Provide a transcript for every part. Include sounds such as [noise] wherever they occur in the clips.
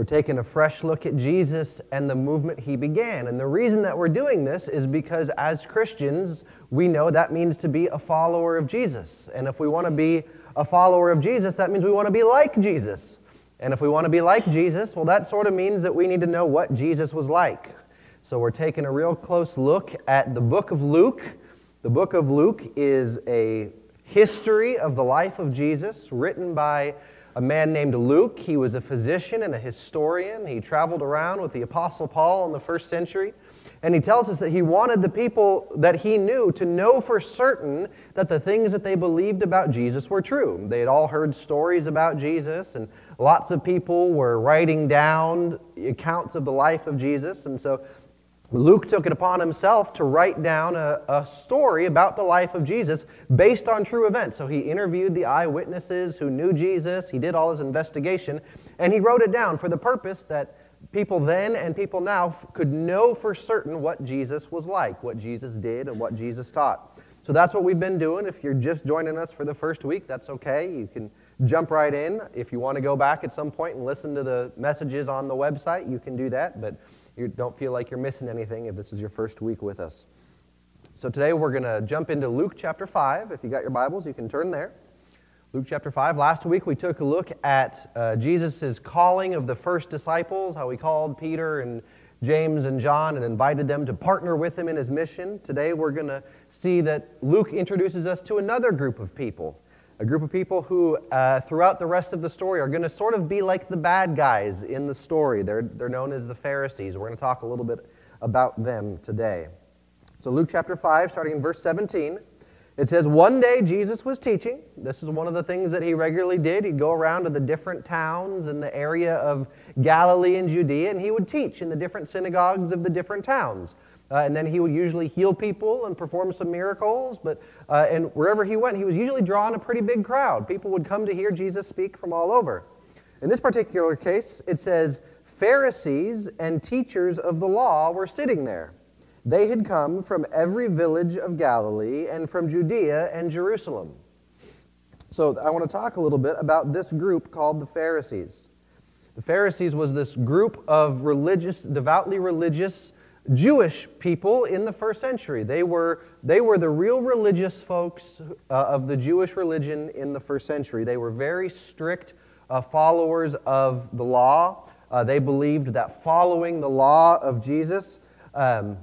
We're taking a fresh look at Jesus and the movement he began. And the reason that we're doing this is because as Christians, we know that means to be a follower of Jesus. And if we want to be a follower of Jesus, that means we want to be like Jesus. And if we want to be like Jesus, well, that sort of means that we need to know what Jesus was like. So we're taking a real close look at the book of Luke. The book of Luke is a history of the life of Jesus written by a man named Luke. He was a physician and a historian. He traveled around with the Apostle Paul in the first century. And he tells us that he wanted the people that he knew to know for certain that the things that they believed about Jesus were true. They had all heard stories about Jesus, and lots of people were writing down accounts of the life of Jesus. And so Luke took it upon himself to write down a, a, story about the life of Jesus based on true events. So he interviewed the eyewitnesses who knew Jesus, he did all his investigation, and he wrote it down for the purpose that people then and people now could know for certain what Jesus was like, what Jesus did, and what Jesus taught. So that's what we've been doing. If you're just joining us for the first week, that's okay. You can jump right in. If you want to go back at some point and listen to the messages on the website, you can do that. But you don't feel like you're missing anything if this is your first week with us. So today we're going to jump into Luke chapter 5. If you got your Bibles, you can turn there. Luke chapter 5. Last week we took a look at uh, Jesus' calling of the first disciples, how he called Peter and James and John and invited them to partner with him in his mission. Today we're going to see that Luke introduces us to another group of people a group of people who, uh, throughout the rest of the story, are going to sort of be like the bad guys in the story. They're, they're known as the Pharisees. We're going to talk a little bit about them today. So, Luke chapter 5, starting in verse 17, it says, One day Jesus was teaching. This is one of the things that he regularly did. He'd go around to the different towns in the area of Galilee and Judea, and he would teach in the different synagogues of the different towns. Uh, and then he would usually heal people and perform some miracles. But uh, and wherever he went, he was usually drawing a pretty big crowd. People would come to hear Jesus speak from all over. In this particular case, it says Pharisees and teachers of the law were sitting there. They had come from every village of Galilee and from Judea and Jerusalem. So I want to talk a little bit about this group called the Pharisees. The Pharisees was this group of religious, devoutly religious Jewish people in the first century. They were, they were the real religious folks uh, of the Jewish religion in the first century. They were very strict uh, followers of the law. Uh, they believed that following the law of Jesus um,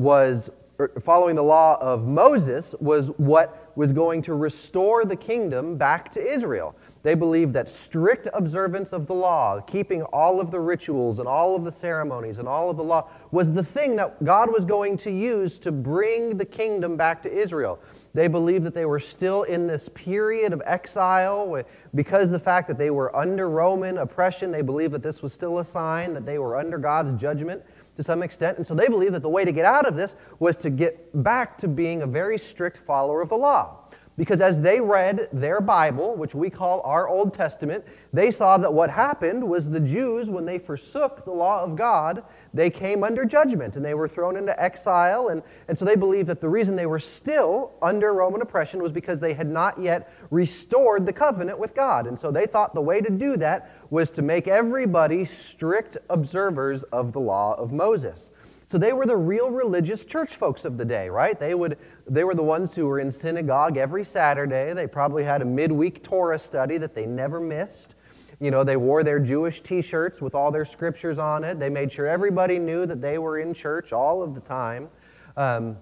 was, er, following the law of Moses was what was going to restore the kingdom back to Israel. They believed that strict observance of the law, keeping all of the rituals and all of the ceremonies and all of the law, was the thing that God was going to use to bring the kingdom back to Israel. They believed that they were still in this period of exile because the fact that they were under Roman oppression. They believed that this was still a sign that they were under God's judgment to some extent. And so they believed that the way to get out of this was to get back to being a very strict follower of the law. Because as they read their Bible, which we call our Old Testament, they saw that what happened was the Jews, when they forsook the law of God, they came under judgment and they were thrown into exile. And, and so they believed that the reason they were still under Roman oppression was because they had not yet restored the covenant with God. And so they thought the way to do that was to make everybody strict observers of the law of Moses. So they were the real religious church folks of the day, right? They, would, they were the ones who were in synagogue every Saturday. They probably had a midweek Torah study that they never missed. You know, they wore their Jewish t shirts with all their scriptures on it. They made sure everybody knew that they were in church all of the time. Um,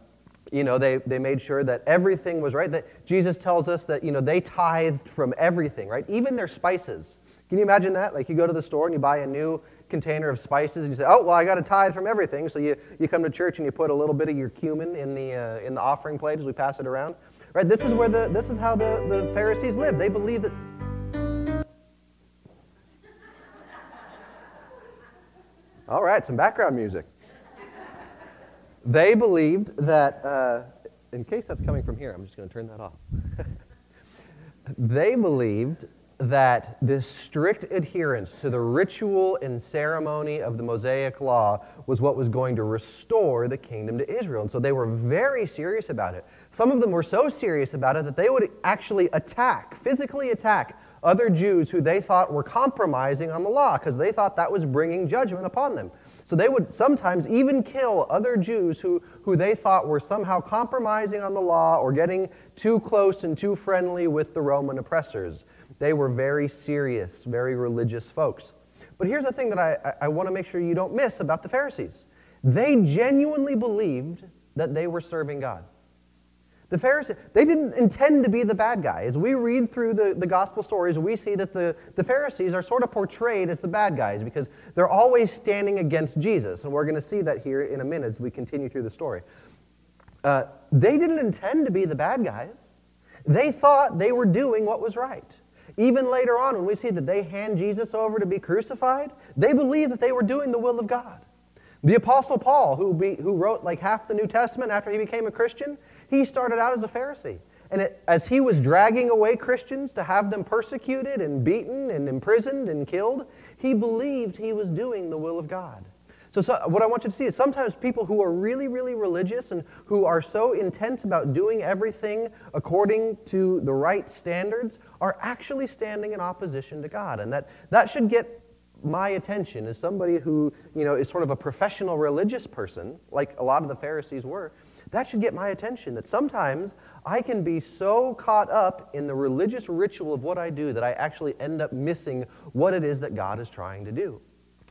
you know, they, they made sure that everything was right. That Jesus tells us that, you know, they tithed from everything, right? Even their spices. Can you imagine that? Like you go to the store and you buy a new container of spices and you say, oh, well, I got a tithe from everything. So you, you come to church and you put a little bit of your cumin in the, uh, in the offering plate as we pass it around. Right? This is, where the, this is how the, the Pharisees lived. They believed that. All right, some background music. They believed that, uh, in case that's coming from here, I'm just going to turn that off. [laughs] they believed that this strict adherence to the ritual and ceremony of the Mosaic law was what was going to restore the kingdom to Israel. And so they were very serious about it. Some of them were so serious about it that they would actually attack, physically attack, other Jews who they thought were compromising on the law because they thought that was bringing judgment upon them. So they would sometimes even kill other Jews who, who they thought were somehow compromising on the law or getting too close and too friendly with the Roman oppressors. They were very serious, very religious folks. But here's the thing that I, I want to make sure you don't miss about the Pharisees they genuinely believed that they were serving God. The Pharisees, they didn't intend to be the bad guy. As we read through the, the gospel stories, we see that the, the Pharisees are sort of portrayed as the bad guys because they're always standing against Jesus. And we're going to see that here in a minute as we continue through the story. Uh, they didn't intend to be the bad guys, they thought they were doing what was right. Even later on, when we see that they hand Jesus over to be crucified, they believe that they were doing the will of God. The Apostle Paul, who, be, who wrote like half the New Testament after he became a Christian, he started out as a Pharisee. And it, as he was dragging away Christians to have them persecuted and beaten and imprisoned and killed, he believed he was doing the will of God. So, so, what I want you to see is sometimes people who are really, really religious and who are so intent about doing everything according to the right standards are actually standing in opposition to God. And that, that should get my attention as somebody who you know, is sort of a professional religious person, like a lot of the Pharisees were. That should get my attention that sometimes I can be so caught up in the religious ritual of what I do that I actually end up missing what it is that God is trying to do.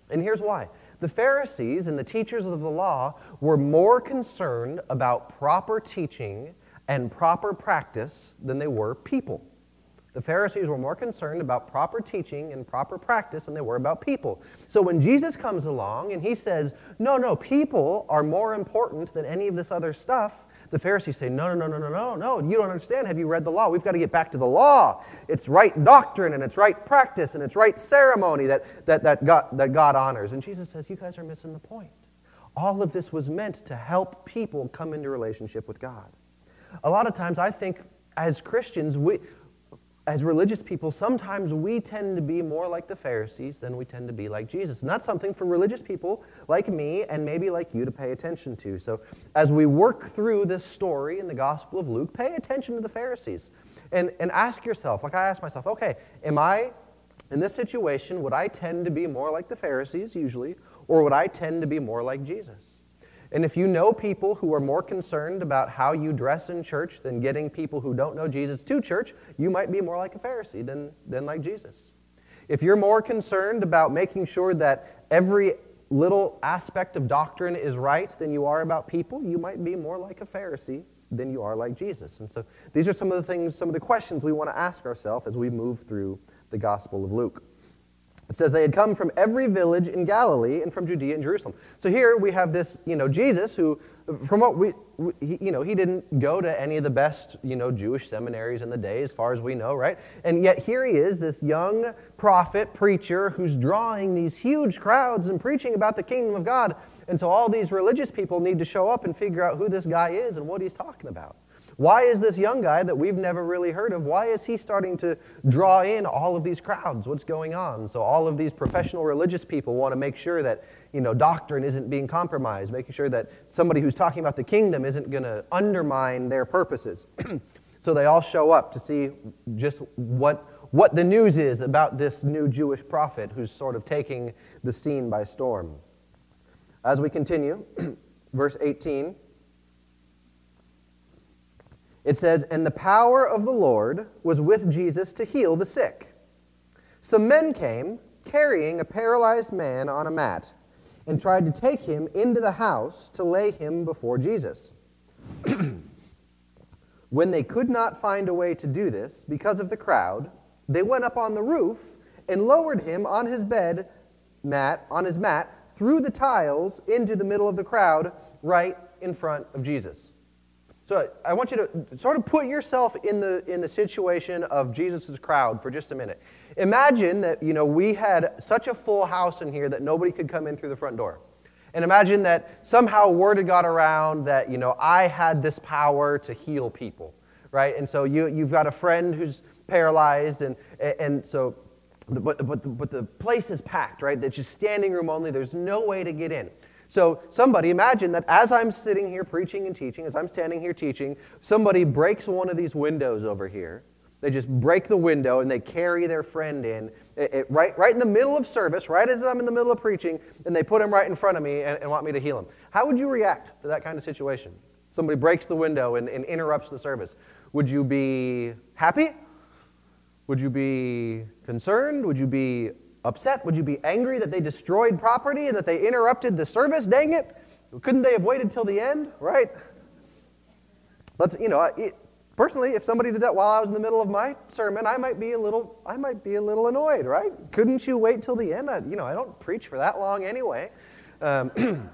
And here's why. The Pharisees and the teachers of the law were more concerned about proper teaching and proper practice than they were people. The Pharisees were more concerned about proper teaching and proper practice than they were about people. So when Jesus comes along and he says, No, no, people are more important than any of this other stuff, the Pharisees say, No, no, no, no, no, no, no. You don't understand. Have you read the law? We've got to get back to the law. It's right doctrine and it's right practice and it's right ceremony that, that, that, God, that God honors. And Jesus says, You guys are missing the point. All of this was meant to help people come into relationship with God. A lot of times I think as Christians, we, as religious people, sometimes we tend to be more like the Pharisees than we tend to be like Jesus. And that's something for religious people like me and maybe like you to pay attention to. So, as we work through this story in the Gospel of Luke, pay attention to the Pharisees and, and ask yourself, like I ask myself, okay, am I in this situation, would I tend to be more like the Pharisees usually, or would I tend to be more like Jesus? And if you know people who are more concerned about how you dress in church than getting people who don't know Jesus to church, you might be more like a Pharisee than, than like Jesus. If you're more concerned about making sure that every little aspect of doctrine is right than you are about people, you might be more like a Pharisee than you are like Jesus. And so these are some of the things, some of the questions we want to ask ourselves as we move through the Gospel of Luke. It says they had come from every village in Galilee and from Judea and Jerusalem. So here we have this, you know, Jesus who, from what we, we you know, he didn't go to any of the best, you know, Jewish seminaries in the day, as far as we know, right? And yet here he is, this young prophet, preacher, who's drawing these huge crowds and preaching about the kingdom of God. And so all these religious people need to show up and figure out who this guy is and what he's talking about. Why is this young guy that we've never really heard of, why is he starting to draw in all of these crowds? What's going on? So all of these professional religious people want to make sure that, you know, doctrine isn't being compromised, making sure that somebody who's talking about the kingdom isn't going to undermine their purposes. [clears throat] so they all show up to see just what what the news is about this new Jewish prophet who's sort of taking the scene by storm. As we continue, [clears throat] verse 18 it says, And the power of the Lord was with Jesus to heal the sick. Some men came, carrying a paralyzed man on a mat, and tried to take him into the house to lay him before Jesus. [clears throat] when they could not find a way to do this because of the crowd, they went up on the roof and lowered him on his bed mat, on his mat, through the tiles into the middle of the crowd, right in front of Jesus. So I want you to sort of put yourself in the, in the situation of Jesus' crowd for just a minute. Imagine that, you know, we had such a full house in here that nobody could come in through the front door. And imagine that somehow word had got around that, you know, I had this power to heal people, right? And so you, you've got a friend who's paralyzed, and, and so, but, but, but the place is packed, right? That's just standing room only. There's no way to get in. So, somebody imagine that as I'm sitting here preaching and teaching, as I'm standing here teaching, somebody breaks one of these windows over here They just break the window and they carry their friend in, it, it, right, right in the middle of service, right as I'm in the middle of preaching, and they put him right in front of me and, and want me to heal him. How would you react to that kind of situation? Somebody breaks the window and, and interrupts the service. Would you be happy? Would you be concerned? Would you be upset? Would you be angry that they destroyed property and that they interrupted the service? Dang it! Couldn't they have waited till the end, right? Let's, you know, it, personally, if somebody did that while I was in the middle of my sermon, I might be a little, I might be a little annoyed, right? Couldn't you wait till the end? I, you know, I don't preach for that long anyway. Um, [clears throat]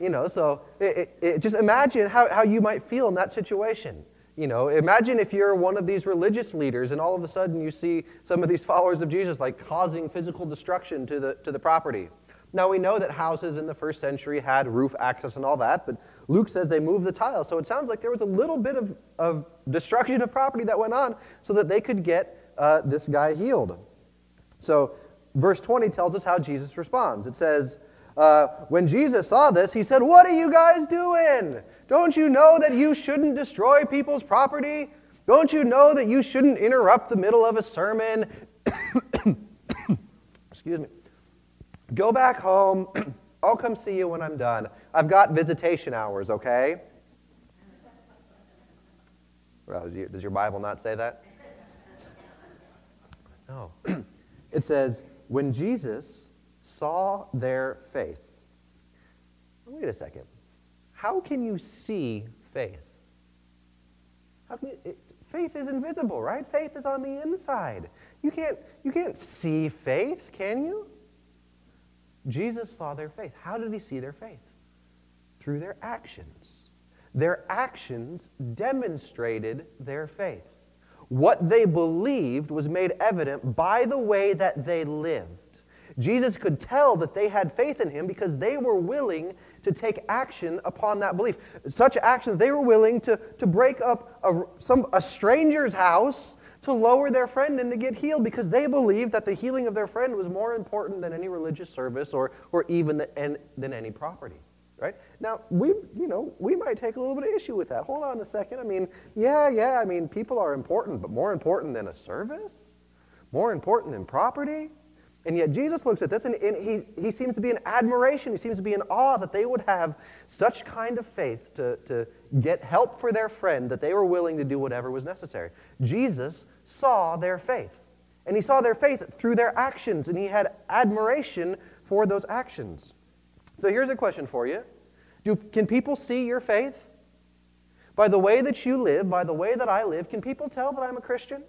you know, so it, it, just imagine how, how you might feel in that situation. You know, imagine if you're one of these religious leaders and all of a sudden you see some of these followers of Jesus like causing physical destruction to the, to the property. Now we know that houses in the first century had roof access and all that, but Luke says they moved the tile. So it sounds like there was a little bit of, of destruction of property that went on so that they could get uh, this guy healed. So verse 20 tells us how Jesus responds. It says, uh, When Jesus saw this, he said, What are you guys doing? Don't you know that you shouldn't destroy people's property? Don't you know that you shouldn't interrupt the middle of a sermon? [coughs] Excuse me. Go back home. [coughs] I'll come see you when I'm done. I've got visitation hours, okay? Does your Bible not say that? No. [coughs] It says, when Jesus saw their faith. Wait a second. How can you see faith? How can you, faith is invisible, right? Faith is on the inside. You can't, you can't see faith, can you? Jesus saw their faith. How did he see their faith? Through their actions. Their actions demonstrated their faith. What they believed was made evident by the way that they lived. Jesus could tell that they had faith in him because they were willing to take action upon that belief. Such action that they were willing to, to break up a, some, a stranger's house to lower their friend and to get healed because they believed that the healing of their friend was more important than any religious service or, or even the, than any property right? Now we you know we might take a little bit of issue with that. Hold on a second. I mean yeah yeah i mean people are important but more important than a service? More important than property and yet Jesus looks at this and, and, he, he seems to be in admiration. He seems to be in awe that they would have such kind of faith to, to get help for their friend that they were willing to do whatever was necessary. Jesus saw their faith. And he saw their faith through their actions, and he had admiration for those actions. So here's a question for you Do, Can people see your faith? By the way that you live, by the way that I live, can people tell that I'm a Christian?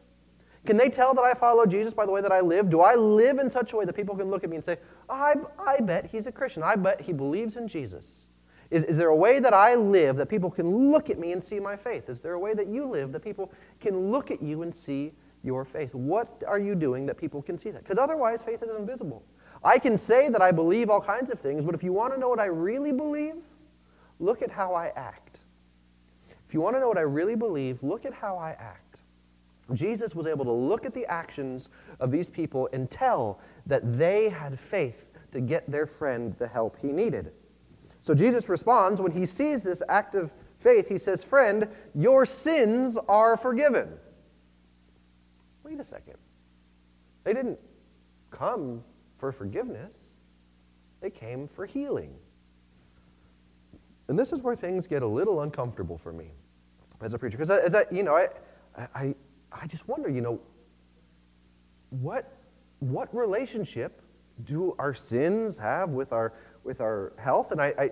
Can they tell that I follow Jesus by the way that I live? Do I live in such a way that people can look at me and say, I, I bet he's a Christian. I bet he believes in Jesus? Is, is there a way that I live that people can look at me and see my faith? Is there a way that you live that people can look at you and see your faith? What are you doing that people can see that? Because otherwise, faith is invisible. I can say that I believe all kinds of things, but if you want to know what I really believe, look at how I act. If you want to know what I really believe, look at how I act. Jesus was able to look at the actions of these people and tell that they had faith to get their friend the help he needed. So Jesus responds when he sees this act of faith, he says, Friend, your sins are forgiven. Wait a second. They didn't come for forgiveness, they came for healing. And this is where things get a little uncomfortable for me as a preacher. Because as I, you know, I, I, I just wonder, you know, what, what relationship do our sins have with our, with our health? And I, I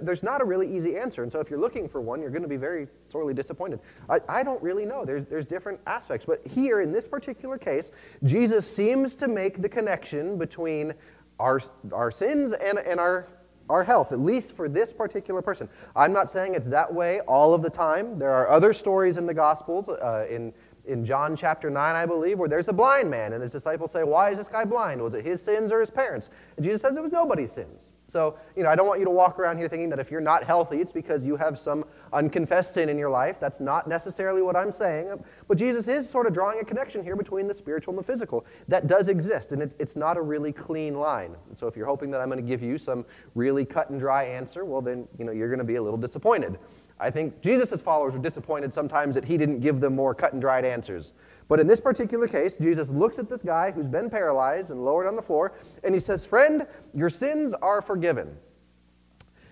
there's not a really easy answer. And so if you're looking for one, you're going to be very sorely disappointed. I, I don't really know. There's, there's different aspects. But here, in this particular case, Jesus seems to make the connection between our, our sins and, and our our health, at least for this particular person. I'm not saying it's that way all of the time. There are other stories in the Gospels, uh, in in John chapter 9, I believe, where there's a blind man, and his disciples say, Why is this guy blind? Was it his sins or his parents? And Jesus says it was nobody's sins. So, you know, I don't want you to walk around here thinking that if you're not healthy, it's because you have some unconfessed sin in your life. That's not necessarily what I'm saying. But Jesus is sort of drawing a connection here between the spiritual and the physical. That does exist, and it, it's not a really clean line. And so if you're hoping that I'm going to give you some really cut and dry answer, well, then, you know, you're going to be a little disappointed. I think Jesus' followers were disappointed sometimes that he didn't give them more cut and dried answers. But in this particular case, Jesus looks at this guy who's been paralyzed and lowered on the floor, and he says, Friend, your sins are forgiven.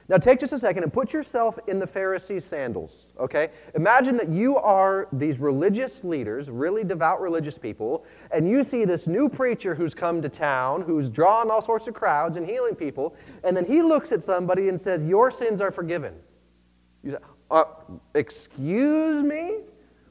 Now, take just a second and put yourself in the Pharisees' sandals, okay? Imagine that you are these religious leaders, really devout religious people, and you see this new preacher who's come to town, who's drawn all sorts of crowds and healing people, and then he looks at somebody and says, Your sins are forgiven. You say, uh, Excuse me?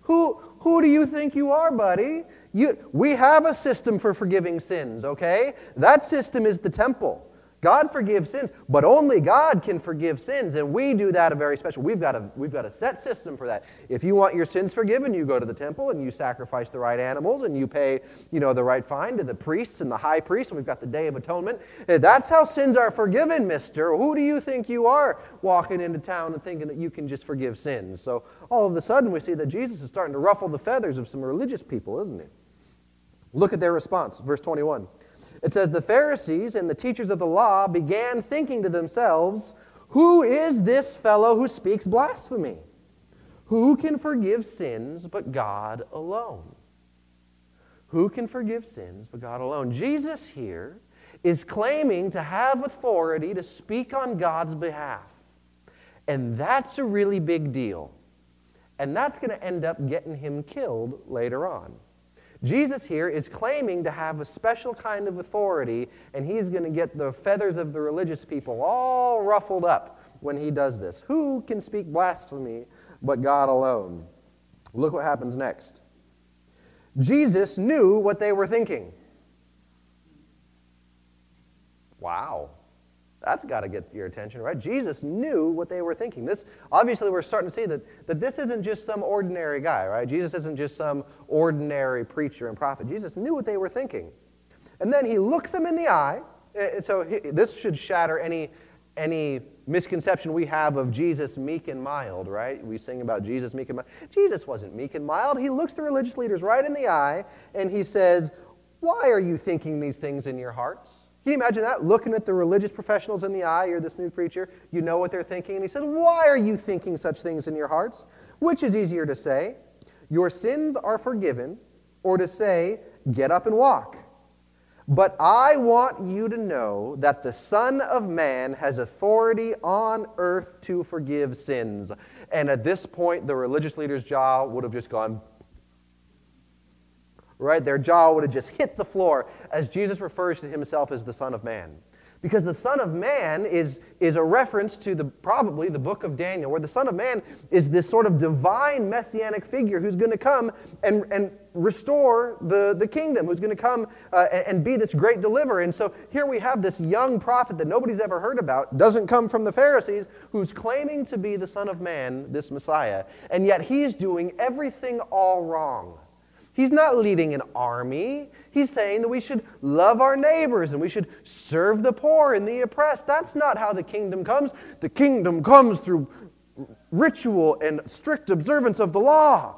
Who, who do you think you are, buddy? You, we have a system for forgiving sins, okay? That system is the temple. God forgives sins, but only God can forgive sins, and we do that a very special. We've got a we've got a set system for that. If you want your sins forgiven, you go to the temple and you sacrifice the right animals and you pay, you know, the right fine to the priests and the high priest, and we've got the Day of Atonement. Eh, that's how sins are forgiven, mister. Who do you think you are walking into town and thinking that you can just forgive sins? So all of a sudden we see that Jesus is starting to ruffle the feathers of some religious people, isn't he? Look at their response, verse 21. It says, The Pharisees and the teachers of the law began thinking to themselves, Who is this fellow who speaks blasphemy? Who can forgive sins but God alone? Who can forgive sins but God alone? Jesus here is claiming to have authority to speak on God's behalf. And that's a really big deal. And that's going to end up getting him killed later on. Jesus here is claiming to have a special kind of authority, and he's going to get the feathers of the religious people all ruffled up when he does this. Who can speak blasphemy but God alone? Look what happens next. Jesus knew what they were thinking. Wow. That's got to get your attention, right? Jesus knew what they were thinking. This obviously we're starting to see that, that this isn't just some ordinary guy, right? Jesus isn't just some ordinary preacher and prophet. Jesus knew what they were thinking. And then he looks them in the eye. And so he, this should shatter any, any misconception we have of Jesus meek and mild, right? We sing about Jesus meek and mild. Jesus wasn't meek and mild. He looks the religious leaders right in the eye and he says, Why are you thinking these things in your hearts? Can you imagine that? Looking at the religious professionals in the eye, you're this new preacher, you know what they're thinking. And he says, Why are you thinking such things in your hearts? Which is easier to say, Your sins are forgiven, or to say, Get up and walk? But I want you to know that the Son of Man has authority on earth to forgive sins. And at this point, the religious leader's jaw would have just gone right? Their jaw would have just hit the floor as Jesus refers to himself as the Son of Man. Because the Son of Man is, is a reference to the, probably the book of Daniel, where the Son of Man is this sort of divine messianic figure who's going to come and, and restore the, the kingdom, who's going to come uh, and, and be this great deliverer. And so here we have this young prophet that nobody's ever heard about, doesn't come from the Pharisees, who's claiming to be the Son of Man, this Messiah, and yet he's doing everything all wrong. He's not leading an army. He's saying that we should love our neighbors and we should serve the poor and the oppressed. That's not how the kingdom comes. The kingdom comes through ritual and strict observance of the law.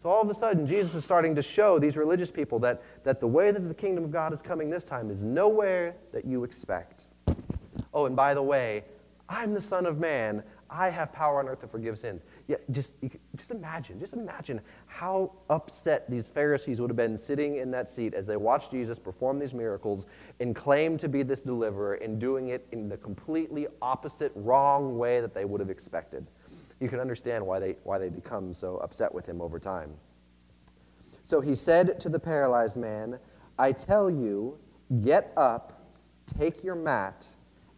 So all of a sudden, Jesus is starting to show these religious people that, that the way that the kingdom of God is coming this time is nowhere that you expect. Oh, and by the way, I'm the Son of Man. I have power on earth to forgive sins. Yeah, just, just imagine, just imagine how upset these Pharisees would have been sitting in that seat as they watched Jesus perform these miracles and claim to be this deliverer and doing it in the completely opposite, wrong way that they would have expected. You can understand why they, why they become so upset with him over time. So he said to the paralyzed man, I tell you, get up, take your mat,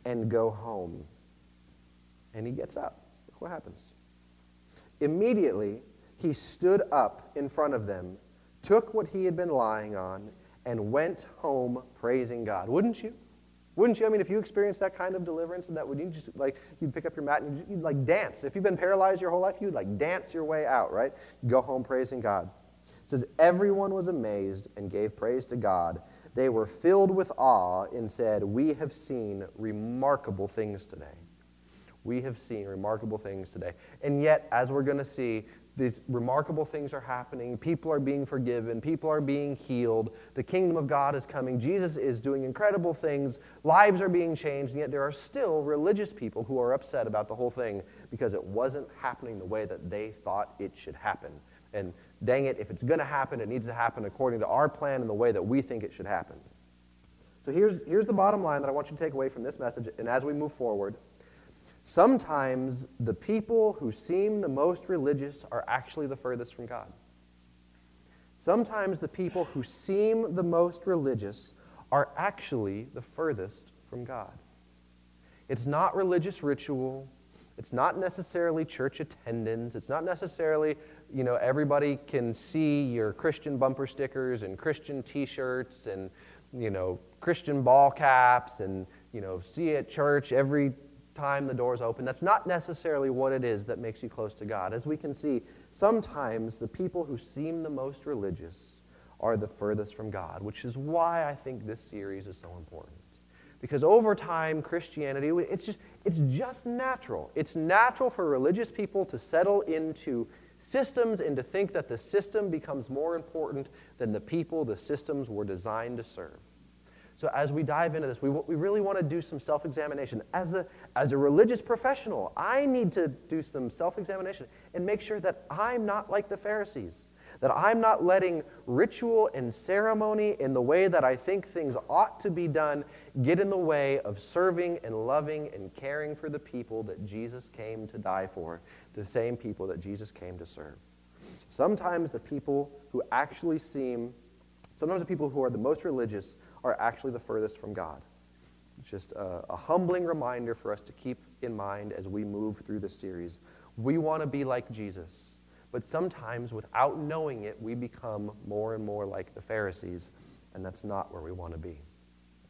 and go home. And he gets up. Look what happens. Immediately, he stood up in front of them, took what he had been lying on, and went home praising God. Wouldn't you? Wouldn't you? I mean, if you experienced that kind of deliverance, that would you just like you'd pick up your mat and you'd, you'd like dance. If you've been paralyzed your whole life, you'd like dance your way out, right? go home praising God. It says everyone was amazed and gave praise to God. They were filled with awe and said, "We have seen remarkable things today." We have seen remarkable things today. And yet, as we're going to see, these remarkable things are happening. People are being forgiven. People are being healed. The kingdom of God is coming. Jesus is doing incredible things. Lives are being changed. And yet, there are still religious people who are upset about the whole thing because it wasn't happening the way that they thought it should happen. And dang it, if it's going to happen, it needs to happen according to our plan and the way that we think it should happen. So here's, here's the bottom line that I want you to take away from this message. And as we move forward, Sometimes the people who seem the most religious are actually the furthest from God. Sometimes the people who seem the most religious are actually the furthest from God. It's not religious ritual. It's not necessarily church attendance. It's not necessarily, you know, everybody can see your Christian bumper stickers and Christian t shirts and, you know, Christian ball caps and, you know, see at church every time the doors open. That's not necessarily what it is that makes you close to God. As we can see, sometimes the people who seem the most religious are the furthest from God, which is why I think this series is so important. Because over time, Christianity, it's just, it's just natural. It's natural for religious people to settle into systems and to think that the system becomes more important than the people the systems were designed to serve. So, as we dive into this, we, we really want to do some self examination. As a, as a religious professional, I need to do some self examination and make sure that I'm not like the Pharisees, that I'm not letting ritual and ceremony in the way that I think things ought to be done get in the way of serving and loving and caring for the people that Jesus came to die for, the same people that Jesus came to serve. Sometimes the people who actually seem, sometimes the people who are the most religious are actually the furthest from God. It's just a, a humbling reminder for us to keep in mind as we move through this series. We want to be like Jesus, but sometimes without knowing it, we become more and more like the Pharisees, and that's not where we want to be.